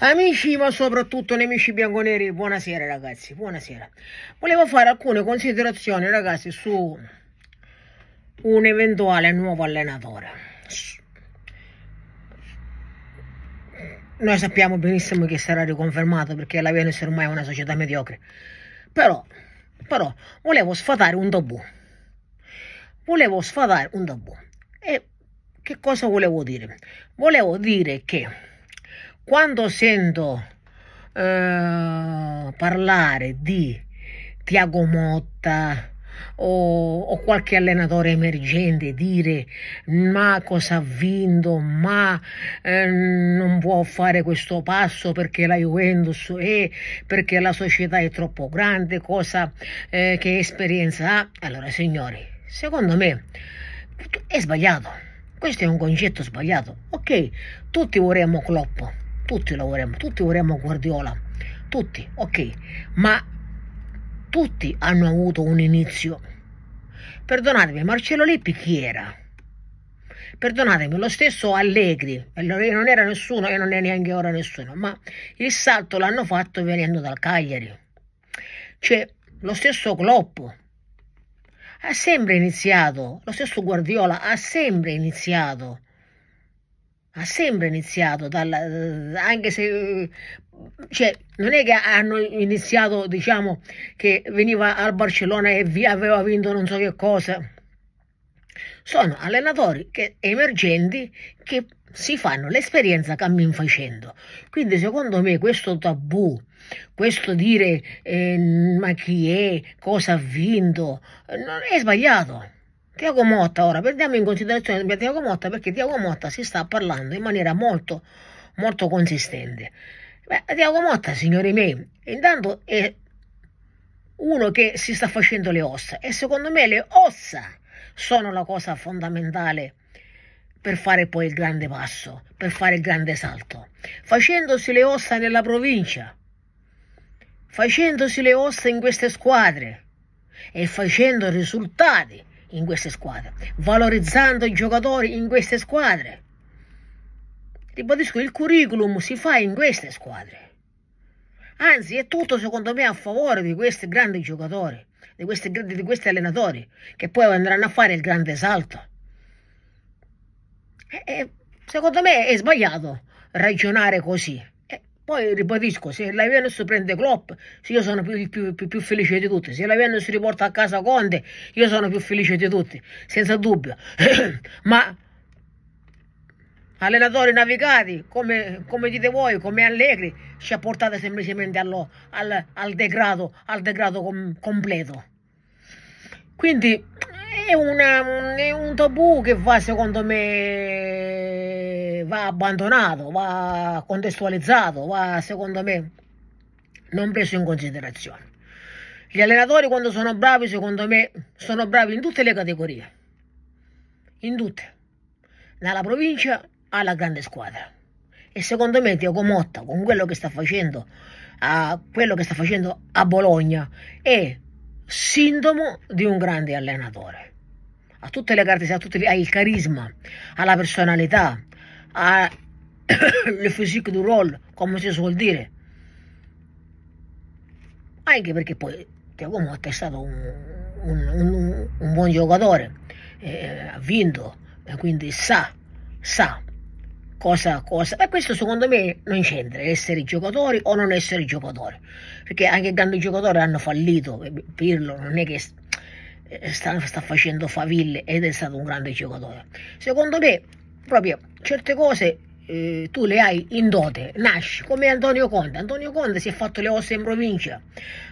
Amici, ma soprattutto nemici bianconeri, buonasera ragazzi, buonasera. Volevo fare alcune considerazioni ragazzi su un eventuale nuovo allenatore. Noi sappiamo benissimo che sarà riconfermato perché la Venus ormai è una società mediocre. Però, però, volevo sfatare un tabù. Volevo sfatare un tabù. E che cosa volevo dire? Volevo dire che quando sento eh, parlare di Tiago Motta o, o, qualche allenatore emergente dire ma cosa ha vinto, ma eh, non può fare questo passo perché la Juventus è, perché la società è troppo grande, cosa, eh, che esperienza ha. Allora signori, secondo me è sbagliato. Questo è un concetto sbagliato. Ok, tutti vorremmo Klopp tutti lavoriamo, tutti vorremmo Guardiola, tutti, ok, ma tutti hanno avuto un inizio. Perdonatemi, Marcello Lippi chi era? Perdonatemi, lo stesso Allegri, non era nessuno e non è neanche ora nessuno, ma il salto l'hanno fatto venendo dal Cagliari. Cioè, lo stesso Klopp ha sempre iniziato, lo stesso Guardiola ha sempre iniziato ha sempre iniziato, dalla, anche se cioè, non è che hanno iniziato, diciamo, che veniva al Barcellona e via, aveva vinto non so che cosa. Sono allenatori che, emergenti che si fanno l'esperienza cammin facendo. Quindi secondo me questo tabù, questo dire eh, ma chi è, cosa ha vinto, è sbagliato. Tiago Motta, ora prendiamo in considerazione Tiago Motta perché Tiago Motta si sta parlando in maniera molto, molto consistente. Beh, Tiago Motta, signori miei, intanto è uno che si sta facendo le ossa e secondo me le ossa sono la cosa fondamentale per fare poi il grande passo, per fare il grande salto. Facendosi le ossa nella provincia, facendosi le ossa in queste squadre e facendo risultati in queste squadre, valorizzando i giocatori in queste squadre. Ribadisco, il curriculum si fa in queste squadre. Anzi, è tutto secondo me a favore di questi grandi giocatori, di questi, di questi allenatori, che poi andranno a fare il grande salto. E, secondo me è sbagliato ragionare così. Poi ribadisco, se la Venus prende Klopp, io sono più, più, più, più, felice di tutti. Se la Venus riporta a casa Conte, io sono più felice di tutti, senza dubbio. Ma allenatori navigati, come, come, dite voi, come Allegri, ci ha portato semplicemente allo, al, al, degrado, al degrado com, completo. Quindi è, una, è un tabù che va, secondo me, va abbandonato, va contestualizzato, va secondo me non preso in considerazione. Gli allenatori quando sono bravi, secondo me, sono bravi in tutte le categorie, in tutte, dalla provincia alla grande squadra. E secondo me Tiago Motta, con quello che sta facendo a, quello che sta facendo a Bologna, è sintomo di un grande allenatore. Ha tutte le carte, ha, tutte le, ha il carisma, ha la personalità, a le physique du role, come si suol dire. Anche perché poi Tiago Motta è stato un, un, un, un buon giocatore, eh, ha vinto, e quindi sa, sa cosa, cosa. E questo secondo me non c'entra, essere giocatori o non essere giocatori. Perché anche i grandi giocatori hanno fallito, Pirlo non è che sta, sta facendo faville ed è stato un grande giocatore. Secondo me proprio certe cose eh, tu le hai in dote, nasci come Antonio Conte. Antonio Conte si è fatto le ossa in provincia,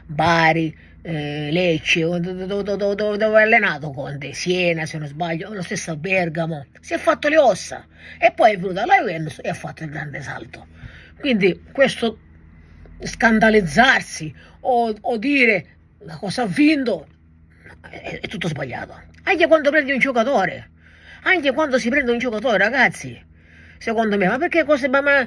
Bari, eh, Lecce, dove, dove, dove, dove è allenato Conte, Siena se non sbaglio, lo stesso Bergamo, si è fatto le ossa e poi è venuto alla Juventus e ha fatto il grande salto. Quindi questo scandalizzarsi o, o dire la cosa ha vinto è, è tutto sbagliato. Anche quando prendi un giocatore anche quando si prende un giocatore, ragazzi, secondo me, ma perché cose, ma, ma,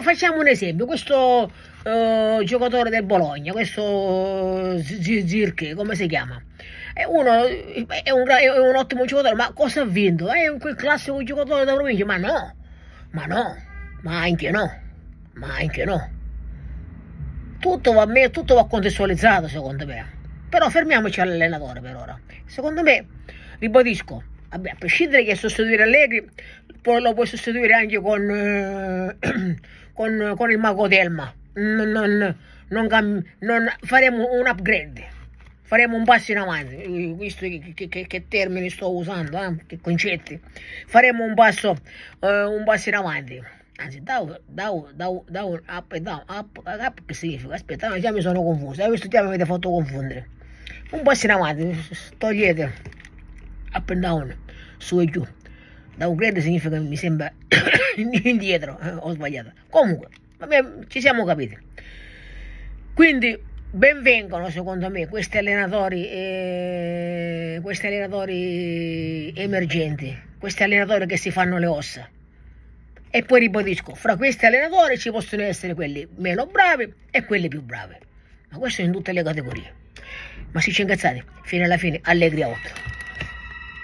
facciamo un esempio, questo uh, giocatore del Bologna, questo Zirke, come si chiama? È, uno, è, un, è un ottimo giocatore, ma cosa ha vinto? È quel classico giocatore da provincia? Ma no, ma no, ma anche no. ma anche no. Tutto va, tutto va contestualizzato secondo me. Però fermiamoci all'allenatore per ora. Secondo me, ribadisco, a prescindere che sostituire Allegri, poi lo puoi sostituire anche con, eh, con, con il mago Delma. Non, non, non, non, faremo un upgrade faremo un passo in avanti, visto che, che, che, termini sto usando, eh? che concetti, faremo un passo, eh, un passo in avanti. Anzi, down, down, down, down, up e down, up, up che significa? Aspetta, già mi sono confuso, hai visto che mi avete fatto confondere. Un passo in avanti, togliete up and down, su e giù. Downgrade significa mi sembra indietro, eh? ho sbagliato. Comunque, vabbè, ci siamo capiti. Quindi benvengono secondo me questi allenatori, eh, questi allenatori emergenti, questi allenatori che si fanno le ossa. E poi ribadisco, fra questi allenatori ci possono essere quelli meno bravi e quelli più bravi. Ma questo in tutte le categorie. Ma si ci incazzati, fino alla fine, allegri a 8.